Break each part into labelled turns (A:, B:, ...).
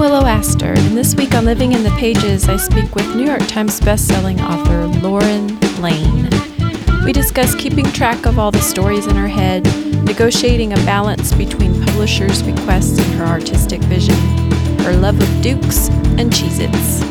A: Willow Astor, and this week on Living in the Pages, I speak with New York Times bestselling author Lauren Layne. We discuss keeping track of all the stories in her head, negotiating a balance between publishers' requests and her artistic vision, her love of dukes and Cheez Its.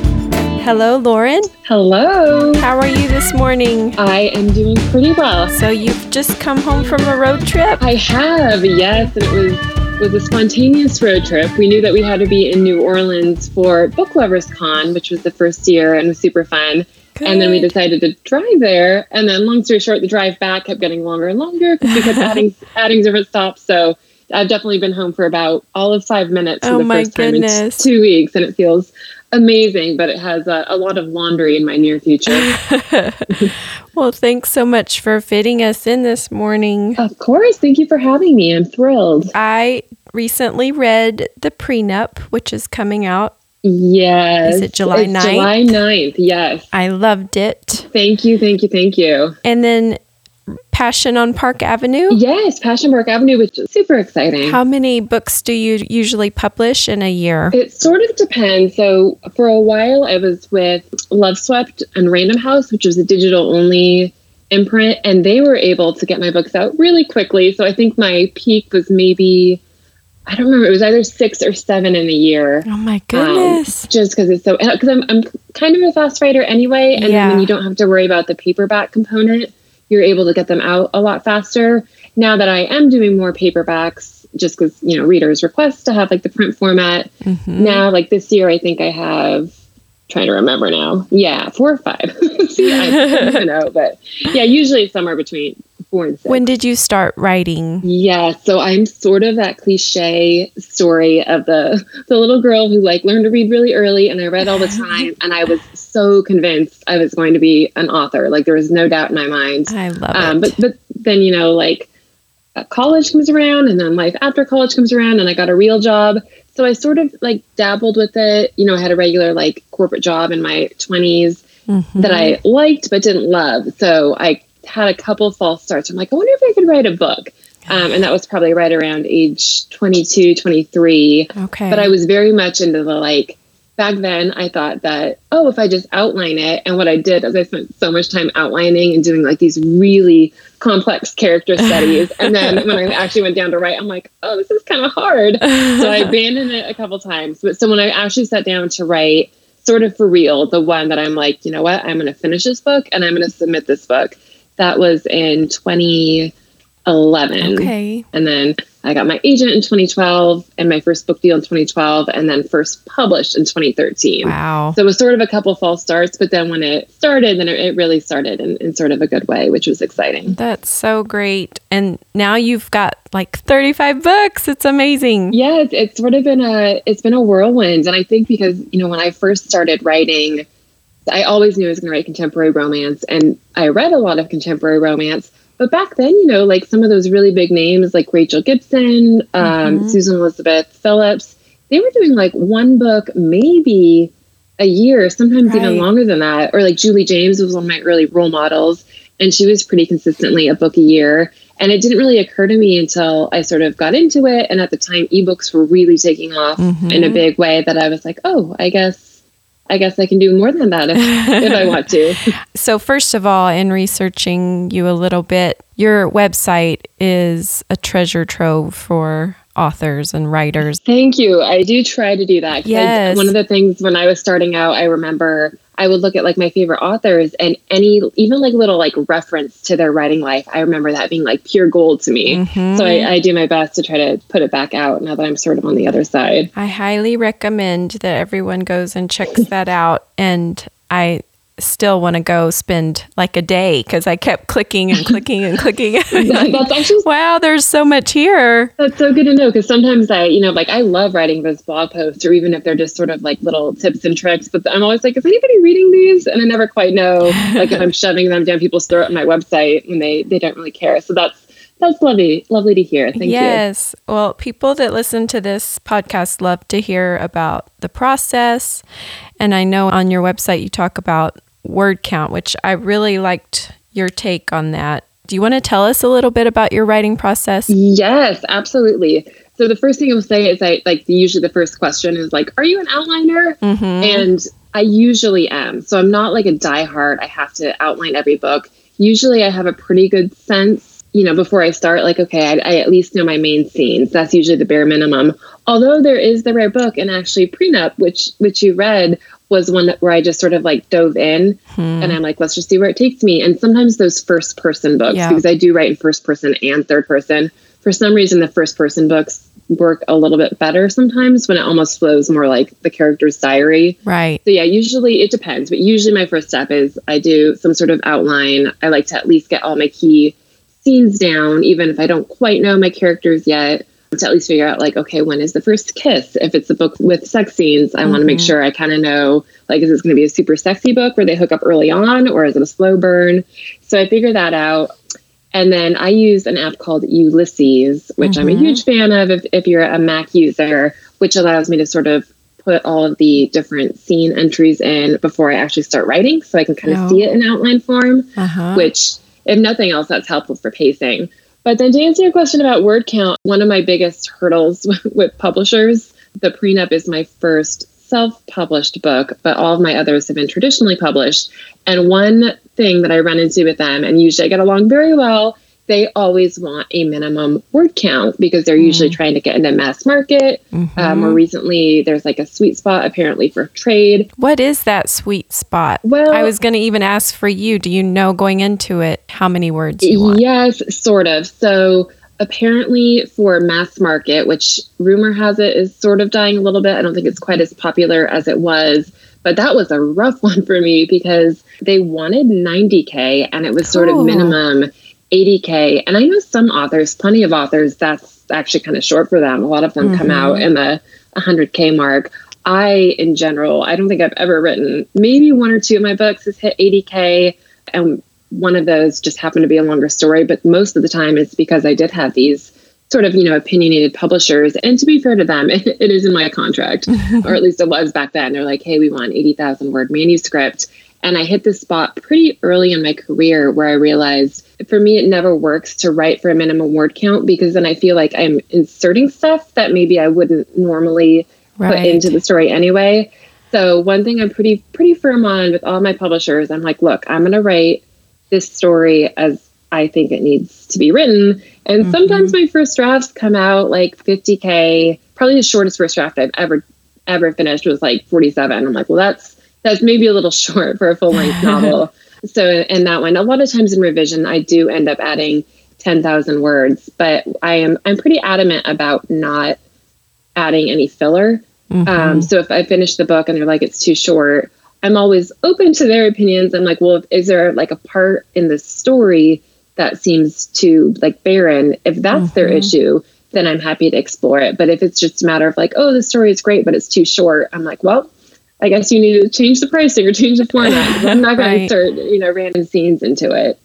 A: Hello, Lauren.
B: Hello.
A: How are you this morning?
B: I am doing pretty well.
A: So, you've just come home from a road trip?
B: I have, yes, and it was was a spontaneous road trip. We knew that we had to be in New Orleans for Book Lovers Con, which was the first year and was super fun. Good. And then we decided to drive there. And then, long story short, the drive back kept getting longer and longer because we kept adding adding different stops. So I've definitely been home for about all of five minutes for
A: oh
B: the first
A: goodness.
B: time in two weeks, and it feels amazing. But it has a, a lot of laundry in my near future.
A: well, thanks so much for fitting us in this morning.
B: Of course, thank you for having me. I'm thrilled.
A: I recently read The Prenup, which is coming out.
B: Yes.
A: Is it July
B: it's
A: 9th?
B: July 9th, yes.
A: I loved it.
B: Thank you, thank you, thank you.
A: And then Passion on Park Avenue?
B: Yes, Passion Park Avenue, which is super exciting.
A: How many books do you usually publish in a year?
B: It sort of depends. So for a while, I was with Loveswept and Random House, which was a digital only imprint, and they were able to get my books out really quickly. So I think my peak was maybe. I don't remember. It was either six or seven in a year.
A: Oh my goodness!
B: Um, just because it's so because I'm I'm kind of a fast writer anyway, and
A: yeah.
B: then when you don't have to worry about the paperback component, you're able to get them out a lot faster. Now that I am doing more paperbacks, just because you know readers request to have like the print format. Mm-hmm. Now, like this year, I think I have trying to remember now. Yeah, four or five. See, I don't know, but yeah, usually somewhere between four and six.
A: When did you start writing?
B: Yeah, so I'm sort of that cliche story of the the little girl who like learned to read really early, and I read all the time, and I was so convinced I was going to be an author. Like there was no doubt in my mind.
A: I love
B: um,
A: it.
B: But but then you know like college comes around, and then life after college comes around, and I got a real job. So I sort of like dabbled with it. You know, I had a regular like corporate job in my 20s mm-hmm. that I liked but didn't love. So I had a couple false starts. I'm like, I wonder if I could write a book. Um, and that was probably right around age 22, 23.
A: Okay.
B: But I was very much into the like, back then I thought that, oh, if I just outline it. And what I did is I spent so much time outlining and doing like these really complex character studies. and then when I actually went down to write, I'm like, oh, this is kind of hard. so I abandoned it a couple times. But so when I actually sat down to write, sort of for real, the one that I'm like, you know what, I'm going to finish this book and I'm going to submit this book. That was in 2011.
A: Okay.
B: And then I got my agent in 2012 and my first book deal in 2012 and then first published in 2013.
A: Wow.
B: So it was sort of a couple false starts, but then when it started, then it, really started in, in sort of a good way, which was exciting.
A: That's so great. And now you've got like 35 books. It's amazing.
B: Yeah, it's, it's sort of been a, it's been a whirlwind. And I think because, you know, when I first started writing, I always knew I was going to write contemporary romance and I read a lot of contemporary romance but back then, you know, like some of those really big names like Rachel Gibson, um, mm-hmm. Susan Elizabeth Phillips, they were doing like one book, maybe a year, sometimes right. even longer than that. Or like Julie James was one of my early role models, and she was pretty consistently a book a year. And it didn't really occur to me until I sort of got into it. And at the time, ebooks were really taking off mm-hmm. in a big way that I was like, oh, I guess I guess I can do more than that if, if I want to.
A: So, first of all, in researching you a little bit, your website is a treasure trove for authors and writers.
B: Thank you. I do try to do that.
A: Yes.
B: one of the things when I was starting out, I remember I would look at like my favorite authors and any even like little like reference to their writing life. I remember that being like pure gold to me. Mm-hmm. So I, I do my best to try to put it back out now that I'm sort of on the other side.
A: I highly recommend that everyone goes and checks that out. And I still want to go spend like a day because I kept clicking and clicking and clicking.
B: that's actually
A: wow. There's so much here.
B: That's so good to know because sometimes I, you know, like I love writing those blog posts or even if they're just sort of like little tips and tricks. But I'm always like, is anybody reading these? And I never quite know, like if I'm shoving them down people's throat on my website when they they don't really care. So that's that's lovely, lovely to hear. Thank
A: yes.
B: you.
A: Yes. Well, people that listen to this podcast love to hear about the process. And I know on your website you talk about word count, which I really liked your take on that. Do you want to tell us a little bit about your writing process?
B: Yes, absolutely. So the first thing I will say is I like usually the first question is like, are you an outliner?
A: Mm-hmm.
B: And I usually am. So I'm not like a diehard. I have to outline every book. Usually I have a pretty good sense, you know, before I start, like, okay, I, I at least know my main scenes. That's usually the bare minimum. Although there is the rare book and actually prenup, which which you read, was one that where I just sort of like dove in
A: Hmm.
B: and I'm like, let's just see where it takes me. And sometimes those first person books,
A: Yeah.
B: because I do write in first person and third person, for some reason the first person books work a little bit better sometimes when it almost flows more like the character's diary.
A: Right.
B: So yeah, usually it depends, but usually my first step is I do some sort of outline. I like to at least get all my key scenes down, even if I don't quite know my characters yet. To at least figure out like, okay, when is the first kiss? If it's a book with sex scenes, I want to make sure I kind of know like, is this going to be a super sexy book where they hook up early on, or is it a slow burn? So I figure that out. And then I use an app called Ulysses, which I'm a
A: Mhm.
B: huge fan of if, if you're a Mac user, which allows me to sort of put all of the different scene entries in before I actually start writing so I can kind of
A: Oh.
B: see it in outline form,
A: Uh-huh.
B: which, if nothing else, that's helpful for pacing. But then to answer your question about word count, one of my biggest hurdles with publishers, the prenup is my first self published book, but all of my others have been traditionally published. And one thing that I run into with them, and usually I get along very well, they always want a minimum word count because they're usually trying to get into mass market.
A: Mhm.
B: Um, more recently, there's like a sweet spot apparently for trade.
A: what is that sweet spot?
B: Well,
A: I was going to even ask for you. Do you know going into it how many words you want?
B: Yes, sort of. So apparently for mass market, which rumor has it is sort of dying a little bit. I don't think it's quite as popular as it was. But that was a rough one for me because they wanted 90K and it was sort
A: Oh.
B: of minimum 80K. And I know some authors, plenty of authors, that's actually kind of short for them. A lot of them come
A: Mhm.
B: out in the 100K mark. I, in general, I don't think I've ever written maybe one or two of my books has hit 80K. And one of those just happened to be a longer story, but most of the time it's because I did have these sort of, you know, opinionated publishers. And to be fair to them, it, it is in my contract, or at least it was back then. They're like, hey, we want 80,000 word manuscript. And I hit this spot pretty early in my career where I realized for me, it never works to write for a minimum word count because then I feel like I'm inserting stuff that maybe I wouldn't normally put into the story anyway. So one thing I'm pretty pretty firm on with all my publishers, I'm like, look, I'm gonna write this story as I think it needs to be written. And
A: Mhm.
B: sometimes my first drafts come out like 50k. Probably the shortest first draft I've ever ever finished was like 47. I'm like, well, that's that's maybe a little short for a full length novel. So in that one, a lot of times in revision, I do end up adding 10,000 words, but I am I'm pretty adamant about not adding any filler.
A: Mhm.
B: Um, so if I finish the book and they're like it's too short, I'm always open to their opinions. I'm like, well, if, is there like a part in the story that seems too like barren? If that's their
A: Mhm.
B: issue, then I'm happy to explore it. But if it's just a matter of like, oh, the story is great, but it's too short, I'm like, well, I guess you need to change the pricing or change the format. I'm not going
A: Right.
B: to insert you know random scenes into it.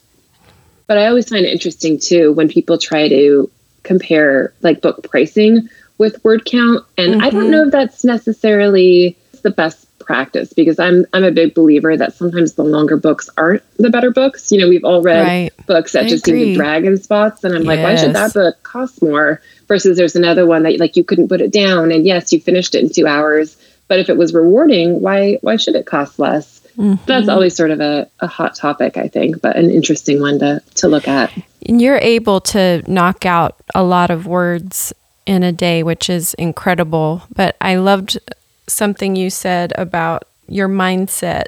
B: But I always find it interesting too when people try to compare like book pricing with word count. And I
A: Mhm.
B: don't know if that's necessarily the best practice because I'm I'm a big believer that sometimes the longer books aren't the better books. You know, we've all read
A: Right.
B: books that
A: I
B: just seem to drag in spots and I'm like, why should that book cost more? Versus there's another one that like you couldn't put it down and yes, you finished it in two hours. But if it was rewarding, why why should it cost less? That's
A: Mhm.
B: always sort of a, a hot topic, I think, but an interesting one to, to look at.
A: And you're able to knock out a lot of words in a day, which is incredible. But I loved something you said about your mindset.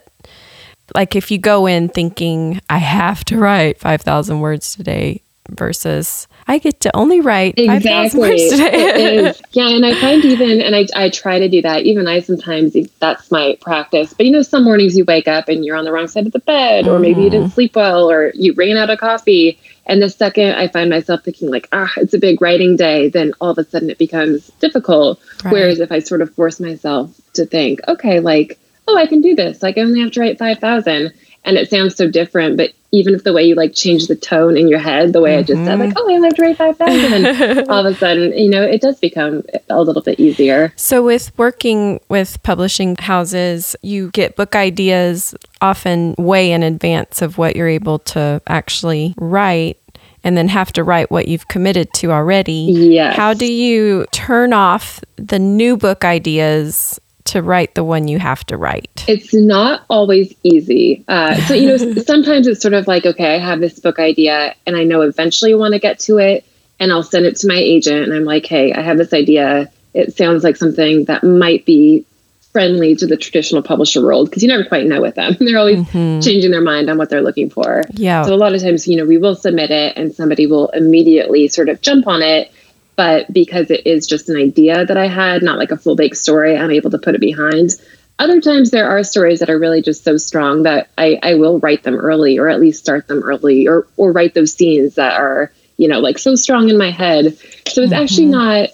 A: Like if you go in thinking, I have to write 5,000 words today versus I get to only write 5,000 words today.
B: is. Yeah, and I find even, and I, I try to do that. Even I sometimes, that's my practice. But you know, some mornings you wake up and you're on the wrong side of the bed, or maybe you didn't sleep well, or you ran out of coffee. And the second I find myself thinking, like, ah, it's a big writing day, then all of a sudden it becomes difficult.
A: Right.
B: Whereas if I sort of force myself to think, okay, like, oh, I can do this. Like, I only have to write 5,000. And it sounds so different, but even if the way you like change the tone in your head, the way I just said, like, mm-hmm. oh, I only have to write 5,000, all of a sudden, you know, it does become a little bit easier.
A: So, with working with publishing houses, you get book ideas often way in advance of what you're able to actually write. and then have to write what you've committed to already.
B: Yes.
A: How do you turn off the new book ideas to write the one you have to write?
B: It's not always easy. Uh, so, you know, sometimes it's sort of like, okay, I have this book idea and I know eventually I want to get to it. And I'll send it to my agent and I'm like, hey, I have this idea. It sounds like something that might be friendly to the traditional publisher world because you never quite know with them. They're always mm-hmm. changing their mind on what they're looking for.
A: Yeah.
B: So a lot of times, you know, we will submit it and somebody will immediately sort of jump on it but because it is just an idea that I had, not like a full baked story, I'm able to put it behind. Other times there are stories that are really just so strong that I, I will write them early or at least start them early or or write those scenes that are, you know, like so strong in my head. So it's mm-hmm. actually not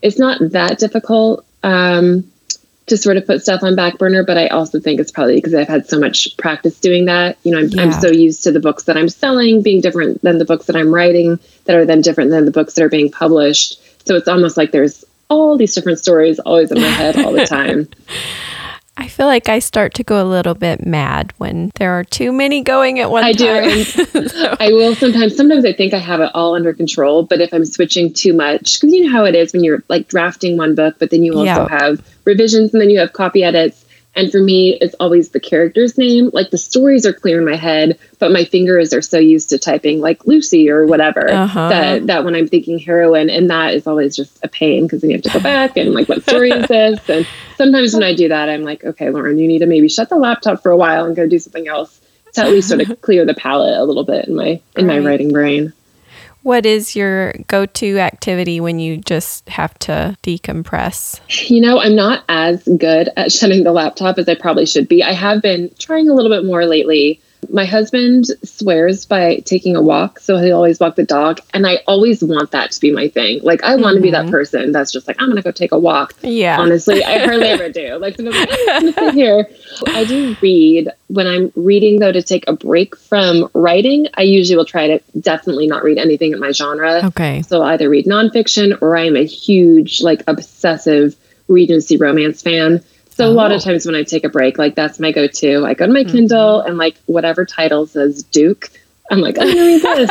B: it's not that difficult. Um, to sort of put stuff on back burner, but I also think it's probably because I've had so much practice doing that. You know, I'm, yeah. I'm so used to the books that I'm selling being different than the books that I'm writing, that are then different than the books that are being published. So it's almost like there's all these different stories always in my head all the time.
A: I feel like I start to go a little bit mad when there are too many going at one
B: I
A: time.
B: I do. so. I will sometimes. Sometimes I think I have it all under control, but if I'm switching too much, because you know how it is when you're like drafting one book, but then you also yeah. have revisions and then you have copy edits. And for me, it's always the character's name. Like the stories are clear in my head, but my fingers are so used to typing like Lucy or whatever uh-huh. that, that when I'm thinking heroine, and that is always just a pain because then you have to go back and like, what story is this? And sometimes when I do that, I'm like, okay, Lauren, you need to maybe shut the laptop for a while and go do something else to at least sort of clear the palette a little bit in my in right. my writing brain.
A: What is your go to activity when you just have to decompress?
B: You know, I'm not as good at shutting the laptop as I probably should be. I have been trying a little bit more lately my husband swears by taking a walk, so he always walk the dog, and I always want that to be my thing. Like I want mm-hmm. to be that mm-hmm. person that's just like I'm gonna go take a walk.
A: Yeah,
B: honestly, I hardly ever do. Like I'm gonna sit here. I do read when I'm reading though to take a break from writing. I usually will try to definitely not read anything in my genre.
A: Okay,
B: so I'll either read nonfiction or I am a huge like obsessive Regency romance fan. So oh. a lot of oh. times when I take a break, like that's my go-to. I go to my mm-hmm. Kindle and like whatever title says Duke, I'm like, I'm gonna read this.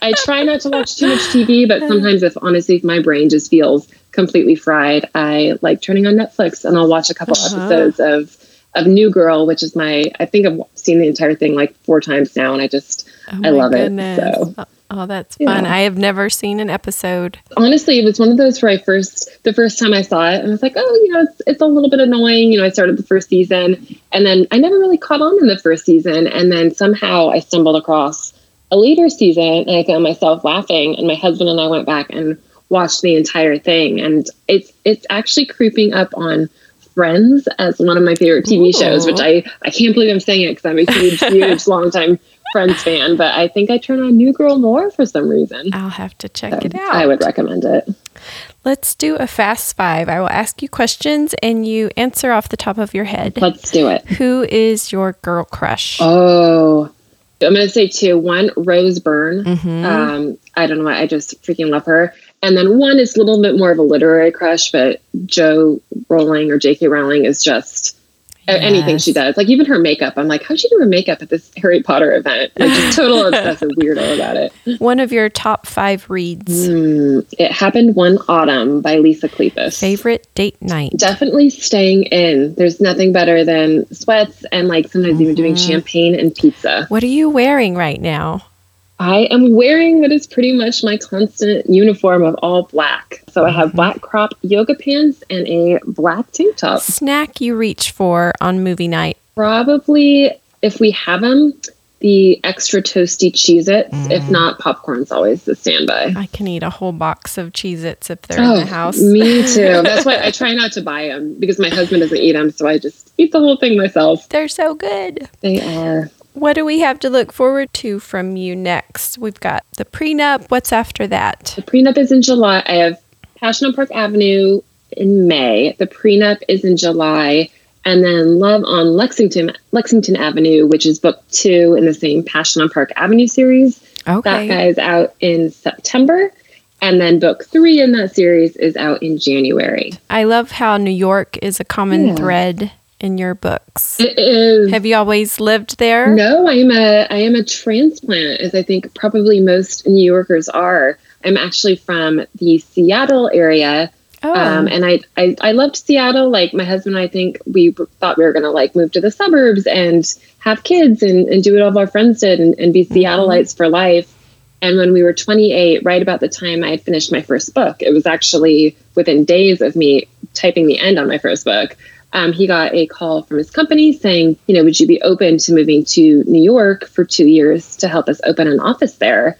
B: I try not to watch too much TV, but sometimes if honestly if my brain just feels completely fried, I like turning on Netflix and I'll watch a couple uh-huh. episodes of of New Girl, which is my I think I've seen the entire thing like four times now, and I just oh I love goodness. it. So
A: Oh, that's fun. I have never seen an episode.
B: Honestly, it was one of those where I first, the first time I saw it, and I was like, oh, you know, it's, it's a little bit annoying. You know, I started the first season and then I never really caught on in the first season. And then somehow I stumbled across a later season and I found myself laughing. And my husband and I went back and watched the entire thing. And it's, it's actually creeping up on Friends as one of my favorite TV Ooh. shows, which I, I can't believe I'm saying it because I'm a huge, huge, long time Friends fan, but I think I turn on New Girl more for some reason.
A: I'll have to check so it out.
B: I would recommend it.
A: Let's do a fast five. I will ask you questions and you answer off the top of your head.
B: Let's do it.
A: Who is your girl crush?
B: Oh, I'm going to say two. One, Rose Byrne. Mm-hmm. Um, I don't know why. I just freaking love her. And then one is a little bit more of a literary crush, but Jo Rowling or J.K. Rowling is just yes. anything she does. Like even her makeup, I'm like, how'd she do her makeup at this Harry Potter event? Like just total obsessive weirdo about it.
A: One of your top five reads.
B: Mm, it happened one autumn by Lisa Kleypas.
A: Favorite date night.
B: Definitely staying in. There's nothing better than sweats and like sometimes mm-hmm. even doing mm-hmm. champagne and pizza.
A: What are you wearing right now?
B: I am wearing what is pretty much my constant uniform of all black. So I have black crop yoga pants and a black tank top.
A: Snack you reach for on movie night?
B: Probably, if we have them, the extra toasty Cheez Its. Mm. If not, popcorn's always the standby.
A: I can eat a whole box of Cheez Its if they're oh, in the house.
B: me too. That's why I try not to buy them because my husband doesn't eat them. So I just eat the whole thing myself.
A: They're so good.
B: They are.
A: What do we have to look forward to from you next? We've got the prenup. What's after that?
B: The prenup is in July. I have Passion on Park Avenue in May. The prenup is in July. And then Love on Lexington Lexington Avenue, which is book two in the same Passion on Park Avenue series.
A: Okay.
B: That guy is out in September. And then book three in that series is out in January.
A: I love how New York is a common yeah. thread in your books.
B: It is.
A: Have you always lived there?
B: No, I'm a I am a transplant, as I think probably most New Yorkers are. I'm actually from the Seattle area.
A: Oh.
B: Um, and I, I I loved Seattle. Like my husband and I think we thought we were gonna like move to the suburbs and have kids and, and do what all of our friends did and, and be Seattleites for life. And when we were 28, right about the time I had finished my first book, it was actually within days of me typing the end on my first book. Um, he got a call from his company saying, you know, would you be open to moving to New York for two years to help us open an office there?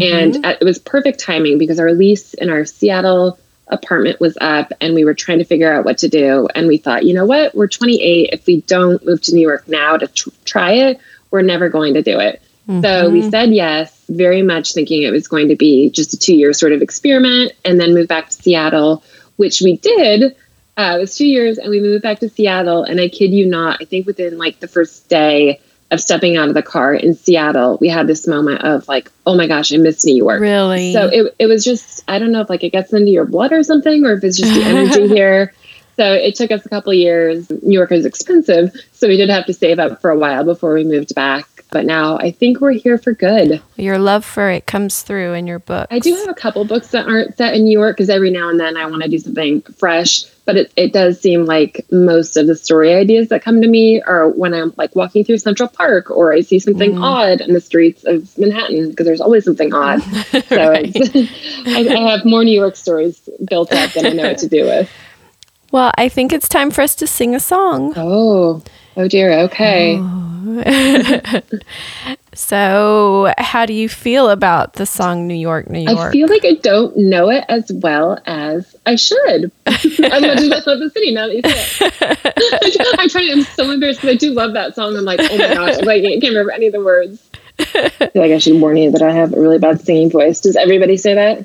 B: And uh, it was perfect timing because our lease in our Seattle apartment was up and we were trying to figure out what to do. And we thought, you know what? We're 28. If we don't move to New York now to tr- try it, we're never going to do it. So we said yes, very much thinking it was going to be just a two year sort of experiment and then move back to Seattle, which we did. Uh, it was two years and we moved back to Seattle. And I kid you not, I think within like the first day of stepping out of the car in Seattle, we had this moment of like, oh my gosh, I miss New York.
A: Really?
B: So it, it was just, I don't know if like it gets into your blood or something, or if it's just the energy here. So it took us a couple years. New York is expensive. So we did have to save up for a while before we moved back. But now I think we're here for good.
A: Your love for it comes through in your book.
B: I do have a couple books that aren't set in New York because every now and then I want to do something fresh. But it, it does seem like most of the story ideas that come to me are when I'm like walking through Central Park or I see something mm. odd in the streets of Manhattan because there's always something odd. So I, I have more New York stories built up than I know what to do with.
A: Well, I think it's time for us to sing a song.
B: Oh, oh dear. Okay. Oh.
A: So, how do you feel about the song New York, New York?
B: I feel like I don't know it as well as I should. as much as I love the city now that you say it. I'm trying I'm so embarrassed because I do love that song. I'm like, oh my gosh, like, I can't remember any of the words. I feel like I should warn you that I have a really bad singing voice. Does everybody say that?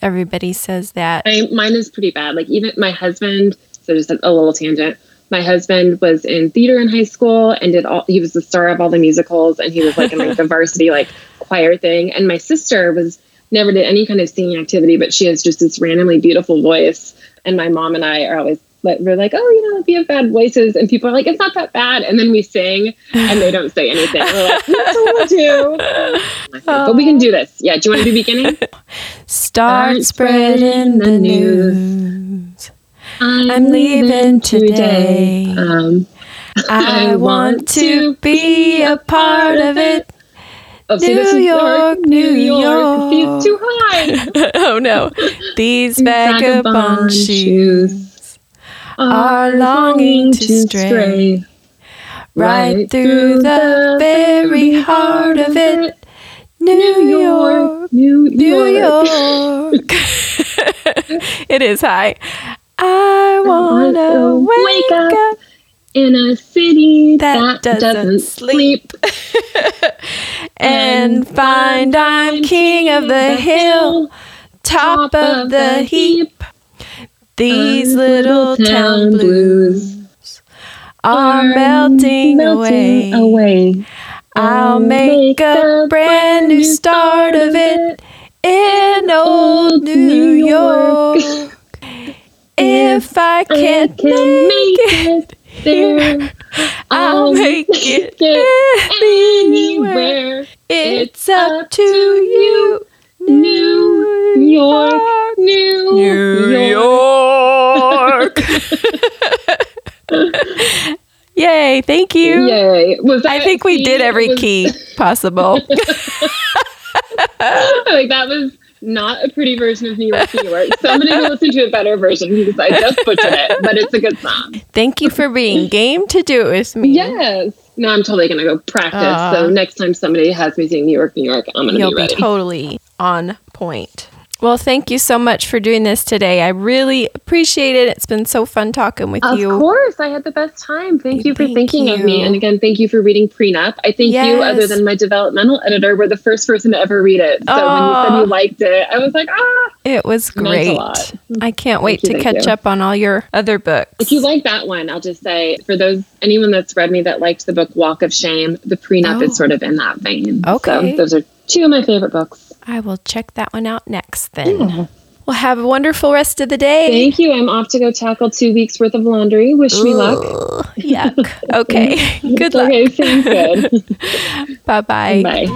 A: Everybody says that.
B: I, mine is pretty bad. Like even my husband, so just a, a little tangent. My husband was in theater in high school and did all. He was the star of all the musicals, and he was like in like the varsity like choir thing. And my sister was never did any kind of singing activity, but she has just this randomly beautiful voice. And my mom and I are always like, we're like, oh, you know, we have bad voices, and people are like, it's not that bad. And then we sing, and they don't say anything. We're like, we told you. But we can do this. Yeah. Do you want to do beginning?
A: Start spreading the news. I'm leaving today.
B: Um,
A: I want to be a part of it.
B: oh, see, this
A: New York, New York.
B: It's too high.
A: oh no. These vagabond shoes are longing to stray right through the very heart of it. New York,
B: New
A: New
B: York.
A: York. it is high. I wanna wake up
B: in a city
A: that
B: that,
A: doesn't
B: doesn't sleep.
A: and find I'm king of the hill, top of the heap. These little town blues are melting away.
B: away.
A: I'll make a brand new start of it in old New York. If I can't
B: can
A: make it
B: there.
A: I'll make it anywhere. It's up to you,
B: New York, New,
A: New York. Yay, thank you.
B: Yay! Was that
A: I think we
B: key?
A: did every
B: Was-
A: key possible.
B: like that was not a pretty version of New York, New York. Somebody will listen to a better version because I just butchered it, but it's a good song.
A: Thank you for being game to do it with me.
B: Yes. No, I'm totally gonna go practice.
A: Uh,
B: so next time somebody has me sing New York, New York, I'm gonna
A: You'll
B: be
A: be
B: ready.
A: totally on point. Well, thank you so much for doing this today. I really appreciate it. It's been so fun talking with
B: of
A: you.
B: Of course, I had the best time. Thank you for
A: Thank
B: thinking of me, and again, thank you for reading Prenup. I think you, other than my developmental editor, were the first person to ever read it. So when you said you liked it, I was like, ah.
A: It was great.
B: lot.
A: I can't wait
B: you,
A: to catch
B: you.
A: up on all your other books.
B: If you like that one, I'll just say for those anyone that's read me that liked the book Walk of Shame, the prenup
A: Oh.
B: is sort of in that vein.
A: Okay.
B: So those are two of my favorite books.
A: I will check that one out next then. Well, have a wonderful rest of the day.
B: Thank you. I'm off to go tackle two weeks worth of laundry. Wish Ooh, me luck.
A: Yuck. Okay. good luck.
B: Okay, sounds good.
A: Bye-bye.
B: Bye.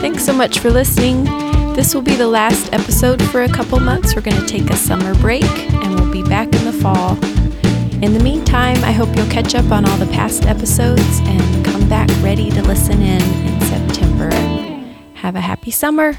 A: Thanks so much for listening. This will be the last episode for a couple months. We're going to take a summer break and we'll be back in the fall. In the meantime, I hope you'll catch up on all the past episodes and come back ready to listen in in September. Have a happy summer.